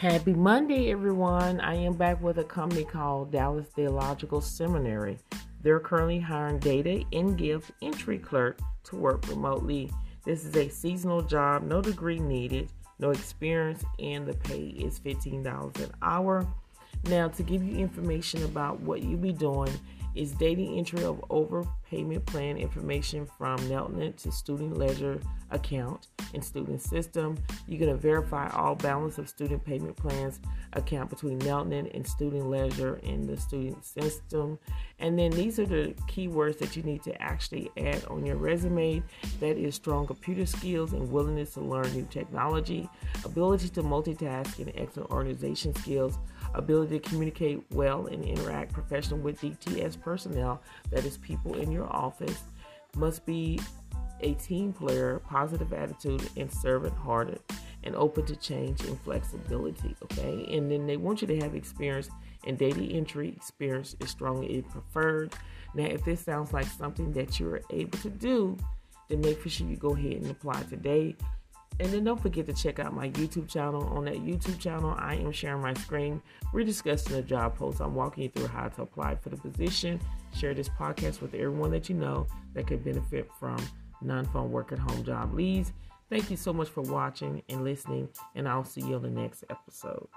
Happy Monday, everyone. I am back with a company called Dallas Theological Seminary. They're currently hiring data and gift entry clerk to work remotely. This is a seasonal job, no degree needed, no experience, and the pay is $15 an hour. Now, to give you information about what you'll be doing, is data entry of overpayment plan information from Nelnet to student ledger account and student system. You're going to verify all balance of student payment plans account between Nelnet and student ledger in the student system. And then these are the keywords that you need to actually add on your resume. That is strong computer skills and willingness to learn new technology, ability to multitask and excellent organization skills, ability to communicate well and interact professionally with DTS personnel, that is people in your office, must be a team player, positive attitude, and servant hearted, and open to change and flexibility. Okay, and then they want you to have experience in data entry. Experience is strongly preferred. Now, if this sounds like something that you're able to do, then make sure you go ahead and apply today. And then don't forget to check out my YouTube channel. On that YouTube channel, I am sharing my screen. We're discussing the job post. I'm walking you through how to apply for the position. Share this podcast with everyone that you know that could benefit from non phone work at home job leads. Thank you so much for watching and listening, and I'll see you on the next episode.